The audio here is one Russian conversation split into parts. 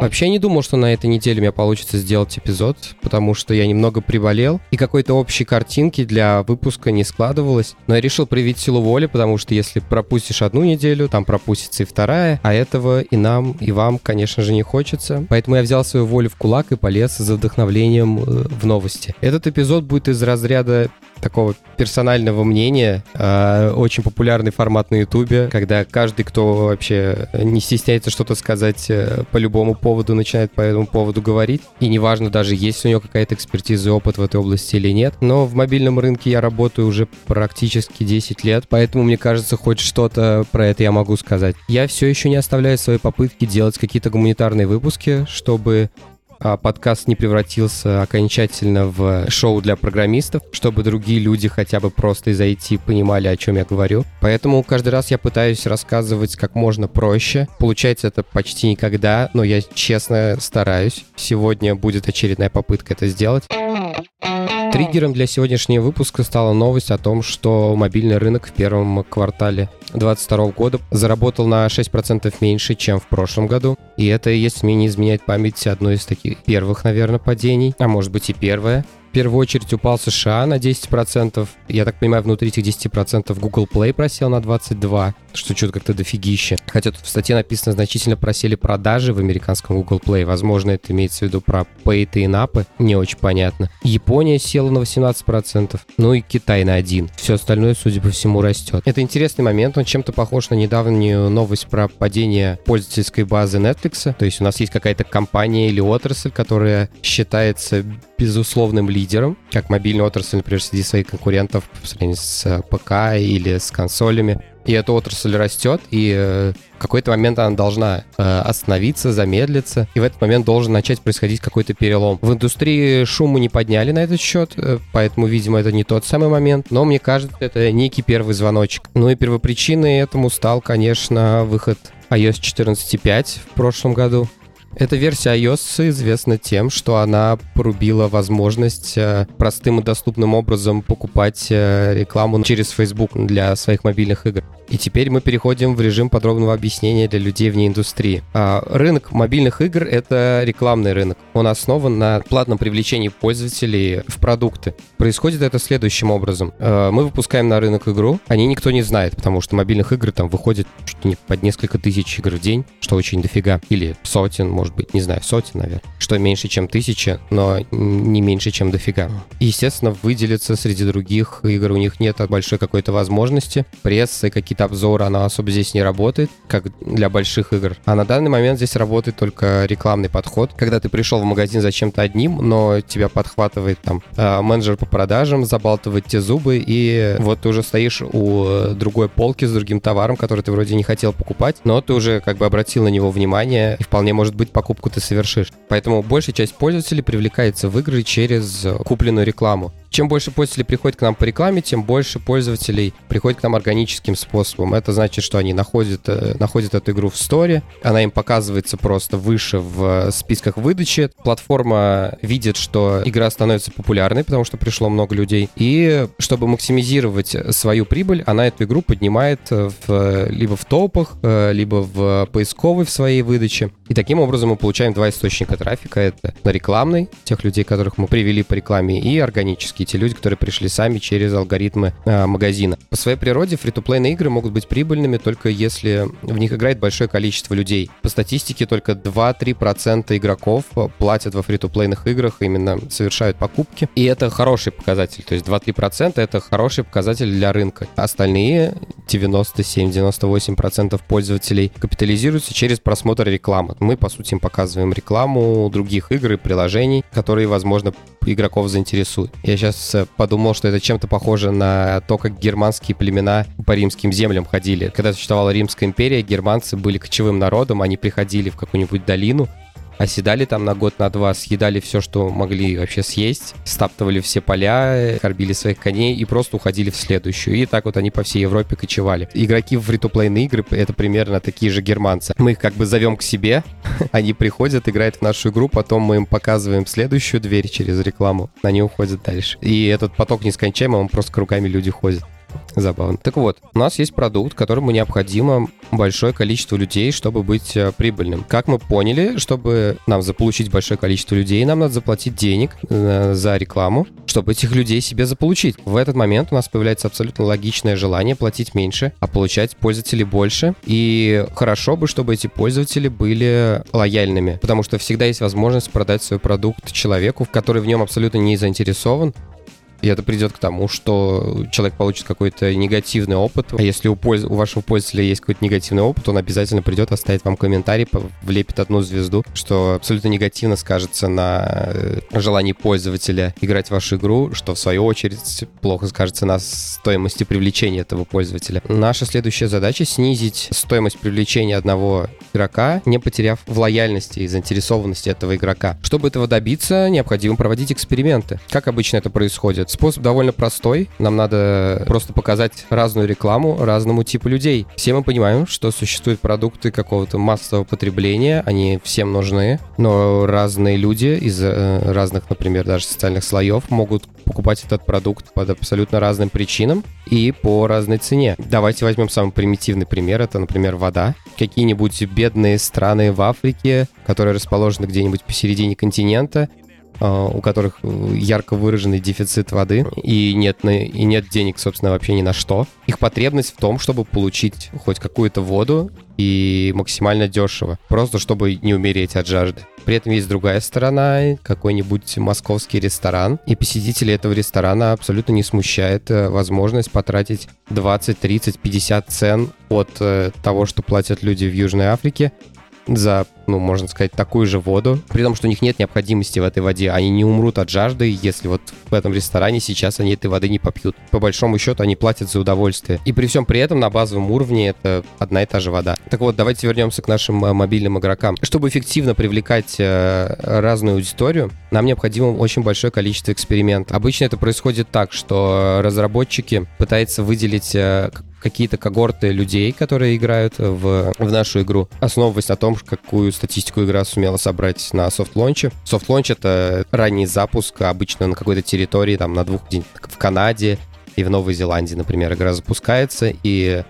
Вообще не думал, что на этой неделе у меня получится сделать эпизод, потому что я немного приболел, и какой-то общей картинки для выпуска не складывалось. Но я решил проявить силу воли, потому что если пропустишь одну неделю, там пропустится и вторая, а этого и нам, и вам, конечно же, не хочется. Поэтому я взял свою волю в кулак и полез за вдохновлением э, в новости. Этот эпизод будет из разряда такого персонального мнения. Э, очень популярный формат на Ютубе, когда каждый, кто вообще не стесняется что-то сказать э, по любому поводу, начинает по этому поводу говорить. И неважно даже, есть у него какая-то экспертиза и опыт в этой области или нет. Но в мобильном рынке я работаю уже практически 10 лет, поэтому мне кажется, хоть что-то про это я могу сказать. Я все еще не оставляю свои попытки делать какие-то гуманитарные выпуски, чтобы а подкаст не превратился окончательно в шоу для программистов, чтобы другие люди хотя бы просто IT понимали, о чем я говорю. Поэтому каждый раз я пытаюсь рассказывать как можно проще. Получается это почти никогда, но я честно стараюсь. Сегодня будет очередная попытка это сделать. Триггером для сегодняшнего выпуска стала новость о том, что мобильный рынок в первом квартале 2022 года заработал на 6% меньше, чем в прошлом году. И это, если мне не изменяет память, одно из таких первых, наверное, падений, а может быть и первое в первую очередь упал США на 10%. Я так понимаю, внутри этих 10% Google Play просел на 22%, что что-то как-то дофигище. Хотя тут в статье написано, значительно просели продажи в американском Google Play. Возможно, это имеется в виду про Pay и напы. Не очень понятно. Япония села на 18%. Ну и Китай на 1%. Все остальное, судя по всему, растет. Это интересный момент. Он чем-то похож на недавнюю новость про падение пользовательской базы Netflix. То есть у нас есть какая-то компания или отрасль, которая считается безусловным лидером, как мобильная отрасль, например, среди своих конкурентов по сравнению с э, ПК или с консолями. И эта отрасль растет, и э, в какой-то момент она должна э, остановиться, замедлиться, и в этот момент должен начать происходить какой-то перелом. В индустрии шуму не подняли на этот счет, поэтому, видимо, это не тот самый момент, но мне кажется, это некий первый звоночек. Ну и первопричиной этому стал, конечно, выход iOS 14.5 в прошлом году. Эта версия iOS известна тем, что она порубила возможность э, простым и доступным образом покупать э, рекламу через Facebook для своих мобильных игр. И теперь мы переходим в режим подробного объяснения для людей вне индустрии. А, рынок мобильных игр — это рекламный рынок. Он основан на платном привлечении пользователей в продукты. Происходит это следующим образом. А, мы выпускаем на рынок игру, о ней никто не знает, потому что мобильных игр там выходит чуть не под несколько тысяч игр в день, что очень дофига. Или сотен, может быть, не знаю, сотен, наверное. Что меньше, чем тысяча, но не меньше, чем дофига. И, естественно, выделиться среди других игр у них нет большой какой-то возможности. Прессы, какие-то какие-то обзоры, она особо здесь не работает, как для больших игр. А на данный момент здесь работает только рекламный подход. Когда ты пришел в магазин за чем-то одним, но тебя подхватывает там э, менеджер по продажам, забалтывает те зубы, и вот ты уже стоишь у другой полки с другим товаром, который ты вроде не хотел покупать, но ты уже как бы обратил на него внимание, и вполне может быть покупку ты совершишь. Поэтому большая часть пользователей привлекается в игры через купленную рекламу. Чем больше пользователей приходит к нам по рекламе, тем больше пользователей приходит к нам органическим способом. Это значит, что они находят, э, находят эту игру в сторе, она им показывается просто выше в списках выдачи. Платформа видит, что игра становится популярной, потому что пришло много людей. И чтобы максимизировать свою прибыль, она эту игру поднимает в, либо в топах, э, либо в поисковой в своей выдаче. И таким образом мы получаем два источника трафика. Это на рекламный, тех людей, которых мы привели по рекламе, и органический те люди, которые пришли сами через алгоритмы э, магазина. По своей природе фри-то-плейные игры могут быть прибыльными только если в них играет большое количество людей. По статистике только 2-3% игроков платят во фри-то-плейных играх, именно совершают покупки. И это хороший показатель. То есть 2-3% это хороший показатель для рынка. Остальные 97-98% пользователей капитализируются через просмотр рекламы. Мы, по сути, им показываем рекламу других игр и приложений, которые, возможно, игроков заинтересуют. Я сейчас э, подумал, что это чем-то похоже на то, как германские племена по римским землям ходили. Когда существовала Римская империя, германцы были кочевым народом, они приходили в какую-нибудь долину, оседали там на год, на два, съедали все, что могли вообще съесть, стаптывали все поля, кормили своих коней и просто уходили в следующую. И так вот они по всей Европе кочевали. Игроки в фри игры — это примерно такие же германцы. Мы их как бы зовем к себе, они приходят, играют в нашу игру, потом мы им показываем следующую дверь через рекламу, они уходят дальше. И этот поток нескончаемый, он просто руками люди ходят. Забавно. Так вот, у нас есть продукт, которому необходимо большое количество людей, чтобы быть э, прибыльным. Как мы поняли, чтобы нам заполучить большое количество людей, нам надо заплатить денег э, за рекламу, чтобы этих людей себе заполучить. В этот момент у нас появляется абсолютно логичное желание платить меньше, а получать пользователей больше. И хорошо бы, чтобы эти пользователи были лояльными, потому что всегда есть возможность продать свой продукт человеку, который в нем абсолютно не заинтересован, и это придет к тому, что человек получит какой-то негативный опыт. А если у, польз... у вашего пользователя есть какой-то негативный опыт, он обязательно придет, оставит вам комментарий, влепит одну звезду, что абсолютно негативно скажется на э, желании пользователя играть в вашу игру, что в свою очередь плохо скажется на стоимости привлечения этого пользователя. Наша следующая задача — снизить стоимость привлечения одного игрока, не потеряв в лояльности и заинтересованности этого игрока. Чтобы этого добиться, необходимо проводить эксперименты. Как обычно это происходит? Способ довольно простой. Нам надо просто показать разную рекламу разному типу людей. Все мы понимаем, что существуют продукты какого-то массового потребления, они всем нужны, но разные люди из э, разных, например, даже социальных слоев могут покупать этот продукт под абсолютно разным причинам и по разной цене. Давайте возьмем самый примитивный пример. Это, например, вода. Какие-нибудь бедные страны в Африке, которые расположены где-нибудь посередине континента, у которых э, ярко выраженный дефицит воды и нет, и нет денег, собственно, вообще ни на что. Их потребность в том, чтобы получить хоть какую-то воду и максимально дешево, просто чтобы не умереть от жажды. При этом есть другая сторона, какой-нибудь московский ресторан, и посетители этого ресторана абсолютно не смущает э, возможность потратить 20, 30, 50 цен от э, того, что платят люди в Южной Африке, за, ну, можно сказать, такую же воду, при том, что у них нет необходимости в этой воде. Они не умрут от жажды, если вот в этом ресторане сейчас они этой воды не попьют. По большому счету они платят за удовольствие. И при всем при этом на базовом уровне это одна и та же вода. Так вот, давайте вернемся к нашим э, мобильным игрокам. Чтобы эффективно привлекать э, разную аудиторию, нам необходимо очень большое количество экспериментов. Обычно это происходит так, что разработчики пытаются выделить э, какие-то когорты людей, которые играют в, в нашу игру, основываясь на том, какую статистику игра сумела собрать на soft launch е. Soft launch — это ранний запуск, обычно на какой-то территории, там, на двух днях в Канаде и в Новой Зеландии, например, игра запускается, и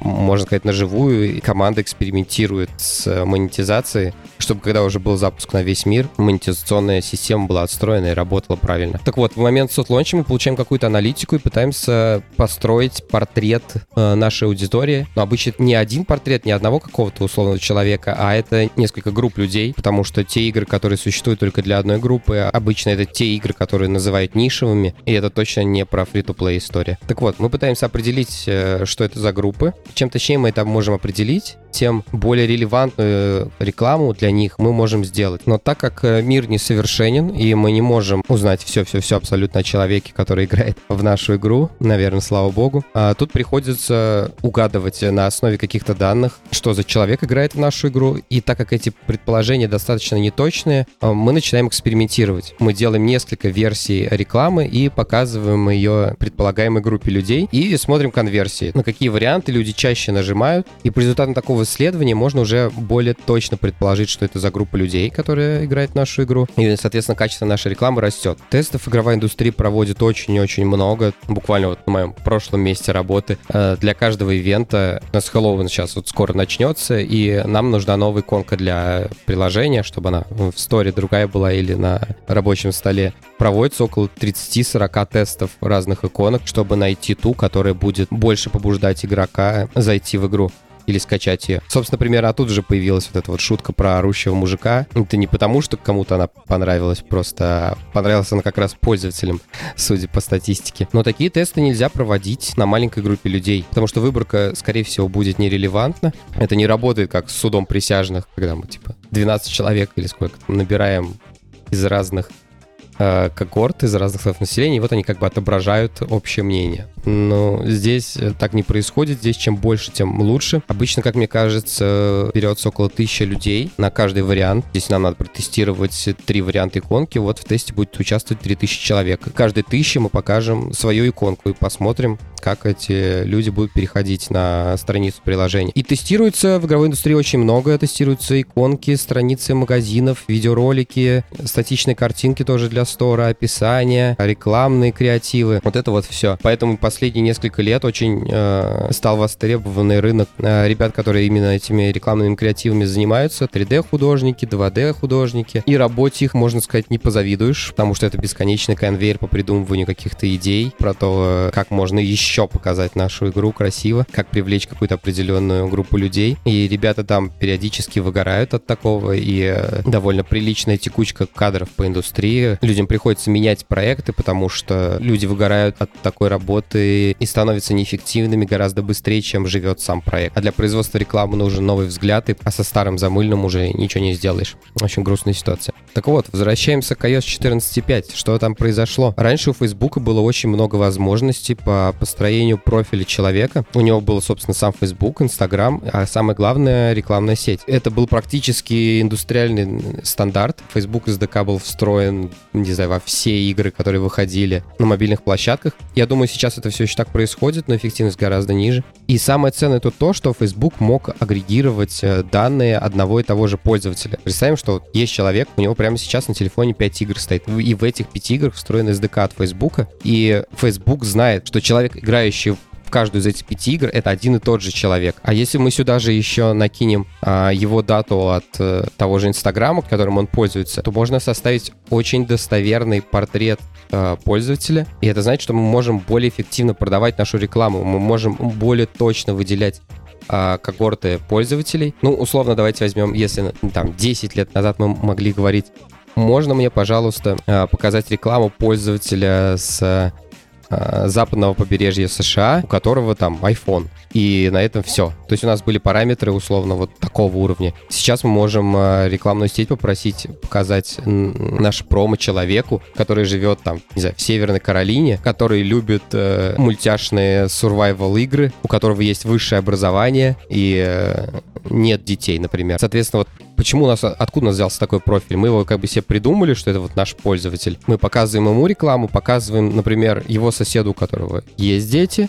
можно сказать, на живую, и команда экспериментирует с монетизацией, чтобы когда уже был запуск на весь мир, монетизационная система была отстроена и работала правильно. Так вот, в момент soft launch а мы получаем какую-то аналитику и пытаемся построить портрет э, нашей аудитории. Но обычно не один портрет, не одного какого-то условного человека, а это несколько групп людей, потому что те игры, которые существуют только для одной группы, обычно это те игры, которые называют нишевыми, и это точно не про фри-то-плей история. Так вот, мы пытаемся определить, э, что это за группы, чем точнее мы это можем определить, тем более релевантную рекламу для них мы можем сделать. Но так как э, мир несовершенен, и мы не можем узнать все-все-все абсолютно о человеке, который играет в нашу игру, наверное, слава богу, а тут приходится угадывать на основе каких-то данных, что за человек играет в нашу игру, и так как эти предположения достаточно неточные, э, мы начинаем экспериментировать. Мы делаем несколько версий рекламы и показываем ее предполагаемой группе людей и смотрим конверсии, на какие варианты люди чаще нажимают, и по результатам такого исследования можно уже более точно предположить, что это за группа людей, которая играет нашу игру, и, соответственно, качество нашей рекламы растет. Тестов игровая индустрия проводит очень и очень много, буквально вот на моем прошлом месте работы. Э, для каждого ивента у нас Хэллоуин сейчас вот скоро начнется, и нам нужна новая иконка для приложения, чтобы она в сторе другая была или на рабочем столе. Проводится около 30-40 тестов разных иконок, чтобы найти ту, которая будет больше побуждать игрока зайти в игру или скачать ее. Собственно, например, а тут же появилась вот эта вот шутка про орущего мужика. Это не потому, что кому-то она понравилась, просто понравилась она как раз пользователям, судя по статистике. Но такие тесты нельзя проводить на маленькой группе людей, потому что выборка, скорее всего, будет нерелевантна. Это не работает как с судом присяжных, когда мы, типа, 12 человек или сколько набираем из разных э, когорт из разных слоев населения, и вот они как бы отображают общее мнение. Но здесь э, так не происходит, здесь чем больше, тем лучше. Обычно, как мне кажется, берется около тысячи людей на каждый вариант. Здесь нам надо протестировать три варианта иконки, вот в тесте будет участвовать 3000 человек. Каждой тысячи мы покажем свою иконку и посмотрим, как эти люди будут переходить на страницу приложения. И тестируется в игровой индустрии очень много. Тестируются иконки, страницы магазинов, видеоролики, статичные картинки тоже для стора, описания, рекламные креативы. Вот это вот все. Поэтому последние несколько лет очень э, стал востребованный рынок э, ребят, которые именно этими рекламными креативами занимаются. 3D-художники, 2D-художники. И работе их, можно сказать, не позавидуешь, потому что это бесконечный конвейер по придумыванию каких-то идей про то, как можно еще еще показать нашу игру красиво, как привлечь какую-то определенную группу людей. И ребята там периодически выгорают от такого, и э, довольно приличная текучка кадров по индустрии. Людям приходится менять проекты, потому что люди выгорают от такой работы и становятся неэффективными гораздо быстрее, чем живет сам проект. А для производства рекламы нужен новый взгляд, а со старым замыльным уже ничего не сделаешь. Очень грустная ситуация. Так вот, возвращаемся к iOS 14.5. Что там произошло? Раньше у Facebook было очень много возможностей по построению профиля человека. У него был, собственно, сам Facebook, Instagram, а самое главное — рекламная сеть. Это был практически индустриальный стандарт. Facebook SDK был встроен, не знаю, во все игры, которые выходили на мобильных площадках. Я думаю, сейчас это все еще так происходит, но эффективность гораздо ниже. И самое ценное тут то, что Facebook мог агрегировать э, данные одного и того же пользователя. Представим, что есть человек, у него прямо сейчас на телефоне 5 игр стоит, и в этих 5 играх встроен SDK от Facebook, и Facebook знает, что человек играющий в каждую из этих пяти игр это один и тот же человек. А если мы сюда же еще накинем а, его дату от а, того же Инстаграма, которым он пользуется, то можно составить очень достоверный портрет а, пользователя. И это значит, что мы можем более эффективно продавать нашу рекламу, мы можем более точно выделять а, когорты пользователей. Ну, условно, давайте возьмем, если там 10 лет назад мы могли говорить, можно мне, пожалуйста, показать рекламу пользователя с Э, западного побережья США, у которого там iPhone. И на этом все. То есть у нас были параметры условно вот такого уровня. Сейчас мы можем э, рекламную сеть попросить показать наш промо человеку, который живет там, не знаю, в Северной Каролине, который любит э, мультяшные survival игры, у которого есть высшее образование и э, нет детей, например. Соответственно, вот почему у нас, откуда у нас взялся такой профиль? Мы его как бы себе придумали, что это вот наш пользователь. Мы показываем ему рекламу, показываем, например, его соседу, у которого есть дети,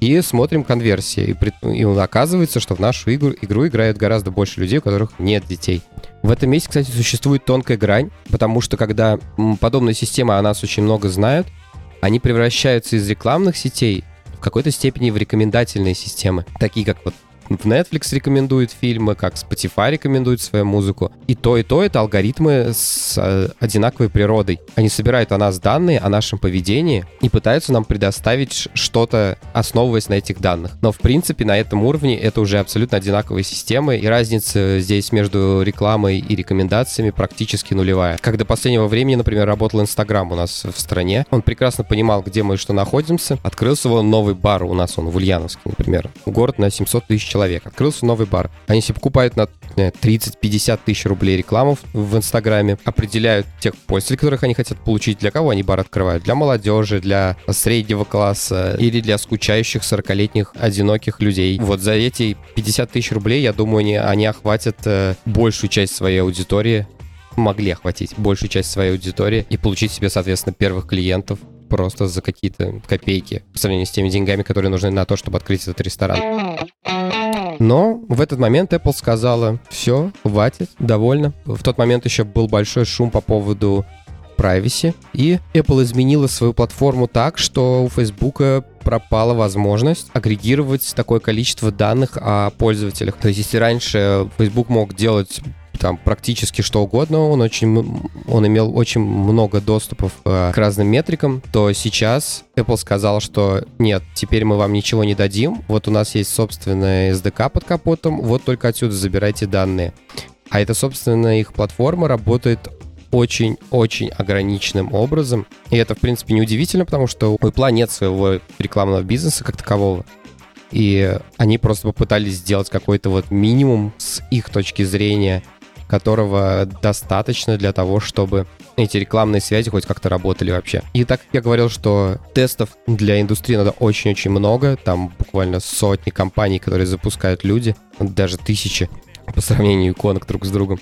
и смотрим конверсии. И, и оказывается, что в нашу игру, игру играет гораздо больше людей, у которых нет детей. В этом месте, кстати, существует тонкая грань, потому что когда подобные системы о нас очень много знают, они превращаются из рекламных сетей в какой-то степени в рекомендательные системы, такие как вот Netflix рекомендует фильмы, как Spotify рекомендует свою музыку. И то, и то это алгоритмы с э, одинаковой природой. Они собирают о нас данные, о нашем поведении и пытаются нам предоставить что-то, основываясь на этих данных. Но, в принципе, на этом уровне это уже абсолютно одинаковые системы, и разница здесь между рекламой и рекомендациями практически нулевая. Как до последнего времени, например, работал Инстаграм у нас в стране, он прекрасно понимал, где мы и что находимся. Открылся его новый бар у нас, он в Ульяновске, например. Город на 700 тысяч человек. Открылся новый бар. Они себе покупают на 30-50 тысяч рублей рекламу в Инстаграме, определяют тех пользователей, которых они хотят получить, для кого они бар открывают. Для молодежи, для среднего класса или для скучающих 40-летних одиноких людей. Вот за эти 50 тысяч рублей, я думаю, они, они охватят э, большую часть своей аудитории, могли охватить большую часть своей аудитории и получить себе, соответственно, первых клиентов просто за какие-то копейки по сравнению с теми деньгами, которые нужны на то, чтобы открыть этот ресторан. Но в этот момент Apple сказала, все, хватит, довольно. В тот момент еще был большой шум по поводу privacy, и Apple изменила свою платформу так, что у Facebook пропала возможность агрегировать такое количество данных о пользователях. То есть, если раньше Facebook мог делать там практически что угодно, он очень, он имел очень много доступов э, к разным метрикам, то сейчас Apple сказал, что нет, теперь мы вам ничего не дадим, вот у нас есть собственная SDK под капотом, вот только отсюда забирайте данные. А эта, собственно, их платформа работает очень-очень ограниченным образом. И это, в принципе, неудивительно, потому что у Apple нет своего рекламного бизнеса как такового. И они просто попытались сделать какой-то вот минимум с их точки зрения которого достаточно для того, чтобы эти рекламные связи хоть как-то работали вообще. И так как я говорил, что тестов для индустрии надо очень-очень много, там буквально сотни компаний, которые запускают люди, даже тысячи по сравнению иконок друг с другом,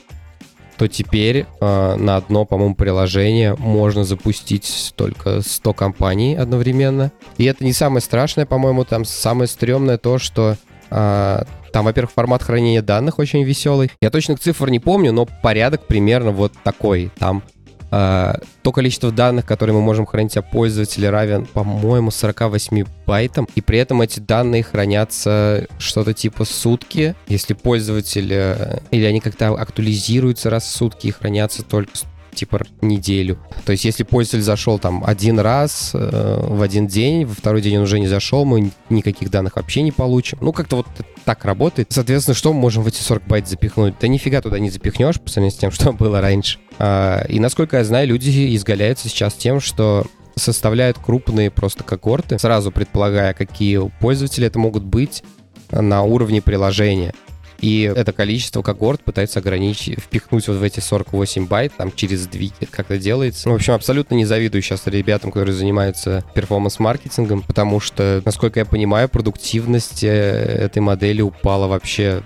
то теперь э, на одно, по-моему, приложение можно запустить только 100 компаний одновременно. И это не самое страшное, по-моему, там самое стрёмное то, что э, там, во-первых, формат хранения данных очень веселый. Я точно цифр не помню, но порядок примерно вот такой. Там а, то количество данных, которые мы можем хранить о пользователе, равен, по-моему, 48 байтам. И при этом эти данные хранятся что-то типа сутки. Если пользователь... Э, или они как-то актуализируются раз в сутки и хранятся только типа неделю. То есть если пользователь зашел там один раз э, в один день, во второй день он уже не зашел, мы никаких данных вообще не получим. Ну, как-то вот так работает. Соответственно, что мы можем в эти 40 байт запихнуть? Да нифига туда не запихнешь по сравнению с тем, что было раньше. А, и насколько я знаю, люди изгаляются сейчас тем, что составляют крупные просто когорты, сразу предполагая, какие пользователи это могут быть на уровне приложения. И это количество когорт пытается ограничить, впихнуть вот в эти 48 байт, там через две как-то делается. Ну, в общем, абсолютно не завидую сейчас ребятам, которые занимаются performance -маркетингом, потому что, насколько я понимаю, продуктивность э, этой модели упала вообще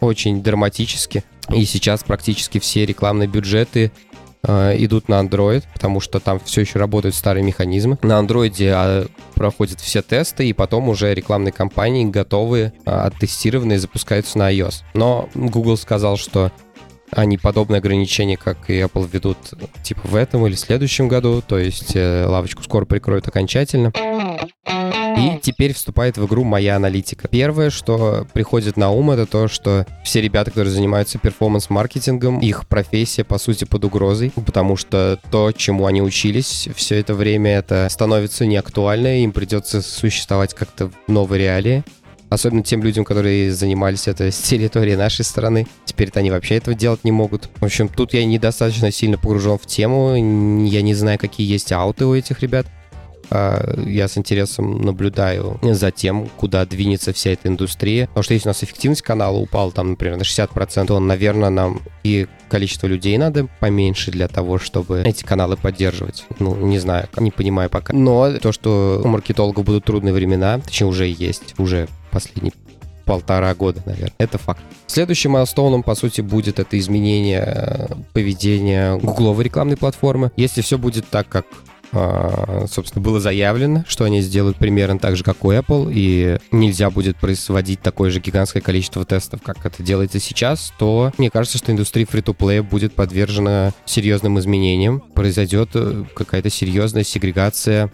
очень драматически. И сейчас практически все рекламные бюджеты идут на Android, потому что там все еще работают старые механизмы. На Android а, проходят все тесты, и потом уже рекламные кампании готовые, а, оттестированные, запускаются на iOS. Но Google сказал, что они подобные ограничения, как и Apple, ведут типа в этом или следующем году, то есть э, лавочку скоро прикроют окончательно. И теперь вступает в игру моя аналитика. Первое, что приходит на ум, это то, что все ребята, которые занимаются перформанс-маркетингом, их профессия, по сути, под угрозой, потому что то, чему они учились все это время, это становится неактуально, им придется существовать как-то в новой реалии. Особенно тем людям, которые занимались это с территории нашей страны. Теперь-то они вообще этого делать не могут. В общем, тут я недостаточно сильно погружен в тему. Я не знаю, какие есть ауты у этих ребят. А, я с интересом наблюдаю за тем, куда двинется вся эта индустрия. Потому что если у нас эффективность канала упала, там, например, на 60%, то, наверное, нам и количество людей надо поменьше для того, чтобы эти каналы поддерживать. Ну, не знаю, не понимаю пока. Но то, что у маркетологов будут трудные времена, точнее, уже есть, уже последние полтора года, наверное. Это факт. Следующим майлстоуном, по сути, будет это изменение э, поведения гугловой рекламной платформы. Если все будет так, как собственно, было заявлено, что они сделают примерно так же, как у Apple, и нельзя будет производить такое же гигантское количество тестов, как это делается сейчас, то мне кажется, что индустрия фри-то-плея будет подвержена серьезным изменениям. Произойдет э, какая-то серьезная сегрегация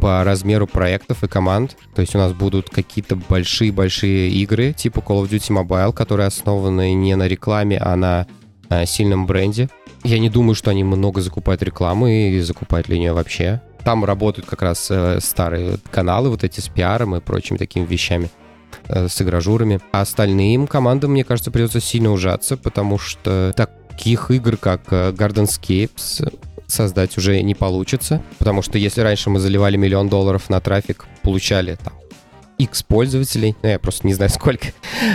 по размеру проектов и команд. То есть у нас будут какие-то большие-большие игры, типа Call of Duty Mobile, которые основаны не на рекламе, а на э, сильном бренде. Я не думаю, что они много закупают рекламы и закупают ли нее вообще. Там работают как раз э, старые каналы, вот эти с пиаром и прочими такими вещами э, с игражурами. А остальным командам, мне кажется, придется сильно ужаться, потому что таких игр, как э, Gardenscapes, создать уже не получится. Потому что если раньше мы заливали миллион долларов на трафик, получали там X пользователей, ну, я просто не знаю сколько,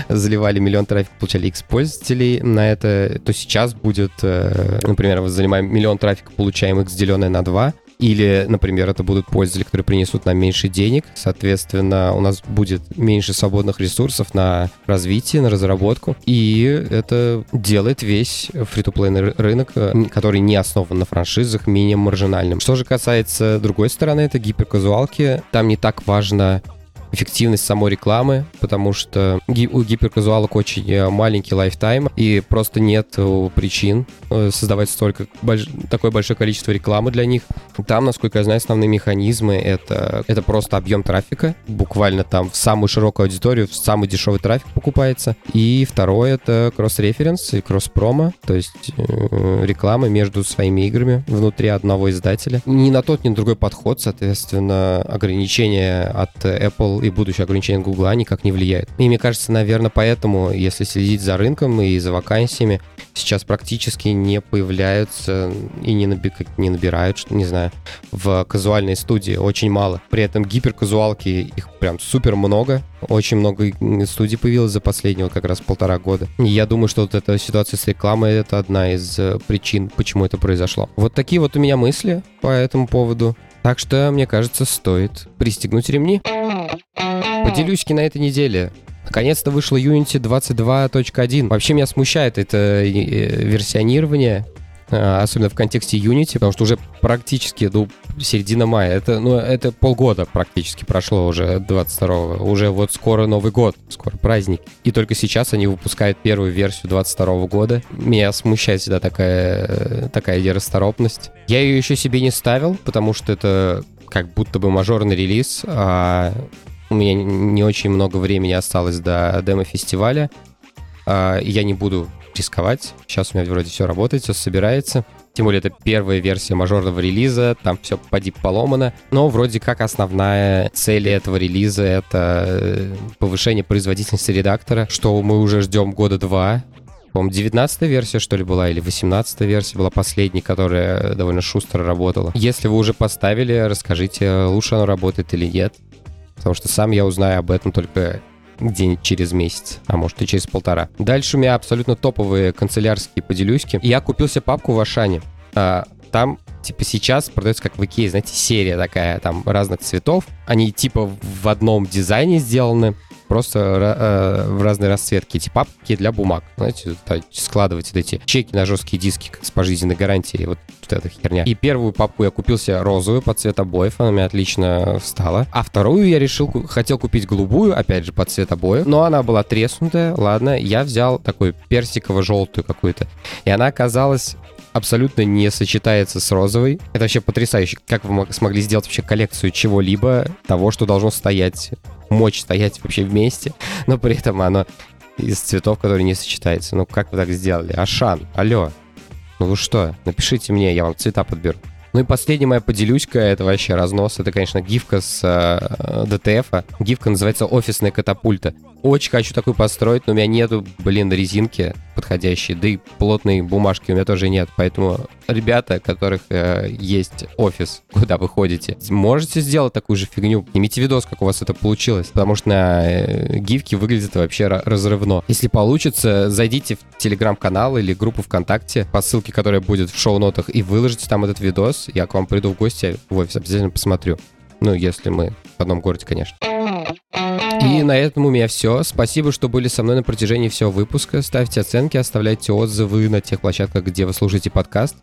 заливали миллион трафика, получали X пользователей на это, то сейчас будет, э, например, мы занимаем миллион трафика, получаем X деленное на 2, или, например, это будут пользователи, которые принесут нам меньше денег. Соответственно, у нас будет меньше свободных ресурсов на развитие, на разработку. И это делает весь фри то рынок, э, который не основан на франшизах, менее маржинальным. Что же касается другой стороны, это гиперказуалки. Там не так важно эффективность самой рекламы, потому что у гиперказуалок очень э, маленький lifetime, и просто нет э, причин э, создавать столько больш... такое большое количество рекламы для них. Там, насколько я знаю, основные механизмы это, это просто объем трафика, буквально там в самую широкую аудиторию, в самый дешевый трафик покупается. И второе это cross-reference и cross-promo, то есть э, реклама между своими играми внутри одного издателя. Ни на тот, ни на другой подход, соответственно, ограничения от Apple Google и будущее ограничение Google никак не влияет. И мне кажется, наверное, поэтому, если следить за рынком и за вакансиями, сейчас практически не появляются и не, наби, не набирают, не знаю, в казуальной студии очень мало. При этом гиперказуалки, их прям супер много. Очень много студий появилось за последние вот как раз полтора года. И я думаю, что вот эта ситуация с рекламой — это одна из э, причин, почему это произошло. Вот такие вот у меня мысли по этому поводу. Так что, мне кажется, стоит пристегнуть ремни. Поделюсь на этой неделе. Наконец-то вышла Unity 22.1. Вообще меня смущает это э, версионирование, э, особенно в контексте Unity, потому что уже практически ну, середина мая. Это, ну, это полгода практически прошло уже 22-го. Уже вот скоро Новый год, скоро праздник. И только сейчас они выпускают первую версию 22 года. Меня смущает всегда такая, такая нерасторопность. Я ее еще себе не ставил, потому что это как будто бы мажорный релиз, а у меня не очень много времени осталось до демо-фестиваля. А, я не буду рисковать. Сейчас у меня вроде все работает, все собирается. Тем более это первая версия мажорного релиза, там все поди поломано. Но вроде как основная цель этого релиза — это э, повышение производительности редактора, что мы уже ждем года два. По-моему, 19 версия, что ли, была, или 18 версия была последней, которая довольно шустро работала. Если вы уже поставили, расскажите, лучше оно работает или нет потому что сам я узнаю об этом только где-нибудь через месяц, а может и через полтора. Дальше у меня абсолютно топовые канцелярские поделюськи. Я купил себе папку в Ашане. А, там типа сейчас продается как в Икее, знаете, серия такая, там разных цветов. Они типа в одном дизайне сделаны просто э, в разные расцветки. Эти папки для бумаг. Знаете, складывать вот эти чеки на жесткие диски с пожизненной гарантией. Вот, вот эта херня. И первую папку я купил себе розовую под цвет обоев. Она мне отлично встала. А вторую я решил, хотел купить голубую, опять же, под цвет обоев. Но она была треснутая. Ладно, я взял такой персиково-желтую какую-то. И она оказалась абсолютно не сочетается с розовой. Это вообще потрясающе. Как вы смогли сделать вообще коллекцию чего-либо, того, что должно стоять мочь стоять вообще вместе, но при этом оно из цветов, которые не сочетаются. Ну, как вы так сделали? Ашан, алло. Ну вы что? Напишите мне, я вам цвета подберу. Ну и последняя моя поделюська, это вообще разнос. Это, конечно, гифка с э, DTF. Гифка называется «Офисная катапульта». Очень хочу такую построить, но у меня нету, блин, резинки подходящей, да и плотной бумажки у меня тоже нет. Поэтому ребята, которых э, есть офис, куда вы ходите, можете сделать такую же фигню. Имейте видос, как у вас это получилось, потому что на э, гифке выглядит вообще разрывно. Если получится, зайдите в телеграм-канал или группу ВКонтакте по ссылке, которая будет в шоу-нотах, и выложите там этот видос. Я к вам приду в гости в офис, обязательно посмотрю. Ну, если мы в одном городе, конечно. И на этом у меня все. Спасибо, что были со мной на протяжении всего выпуска. Ставьте оценки, оставляйте отзывы на тех площадках, где вы слушаете подкаст.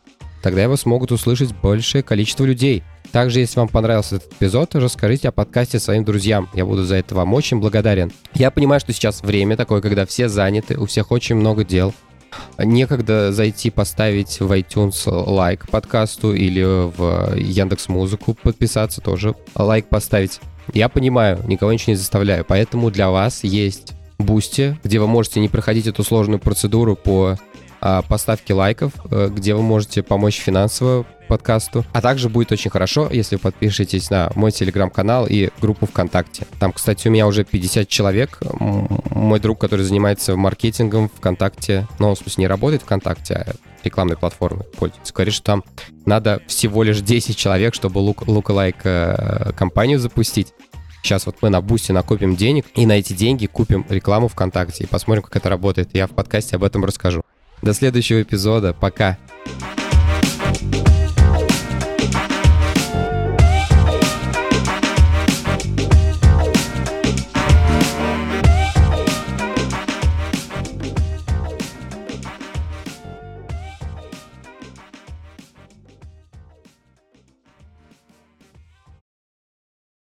Тогда его смогут услышать большее количество людей. Также, если вам понравился этот эпизод, расскажите о подкасте своим друзьям. Я буду за это вам очень благодарен. Я понимаю, что сейчас время такое, когда все заняты, у всех очень много дел. Некогда зайти поставить в iTunes лайк подкасту или в Яндекс Музыку подписаться тоже лайк поставить. Я понимаю, никого ничего не заставляю, поэтому для вас есть Boosty, где вы можете не проходить эту сложную процедуру по а, поставке лайков, э, где вы можете помочь финансово подкасту. А также будет очень хорошо, если вы подпишетесь на мой телеграм-канал и группу ВКонтакте. Там, кстати, у меня уже 50 человек. Мой друг, который занимается маркетингом ВКонтакте, ну, в смысле, не работает ВКонтакте, а рекламной платформы пользуется. Говорит, что там надо всего лишь 10 человек, чтобы лук, лук-лайк э, компанию запустить. Сейчас вот мы на бусте накопим денег, и на эти деньги купим рекламу ВКонтакте и посмотрим, как это работает. Я в подкасте об этом расскажу. До следующего эпизода. Пока.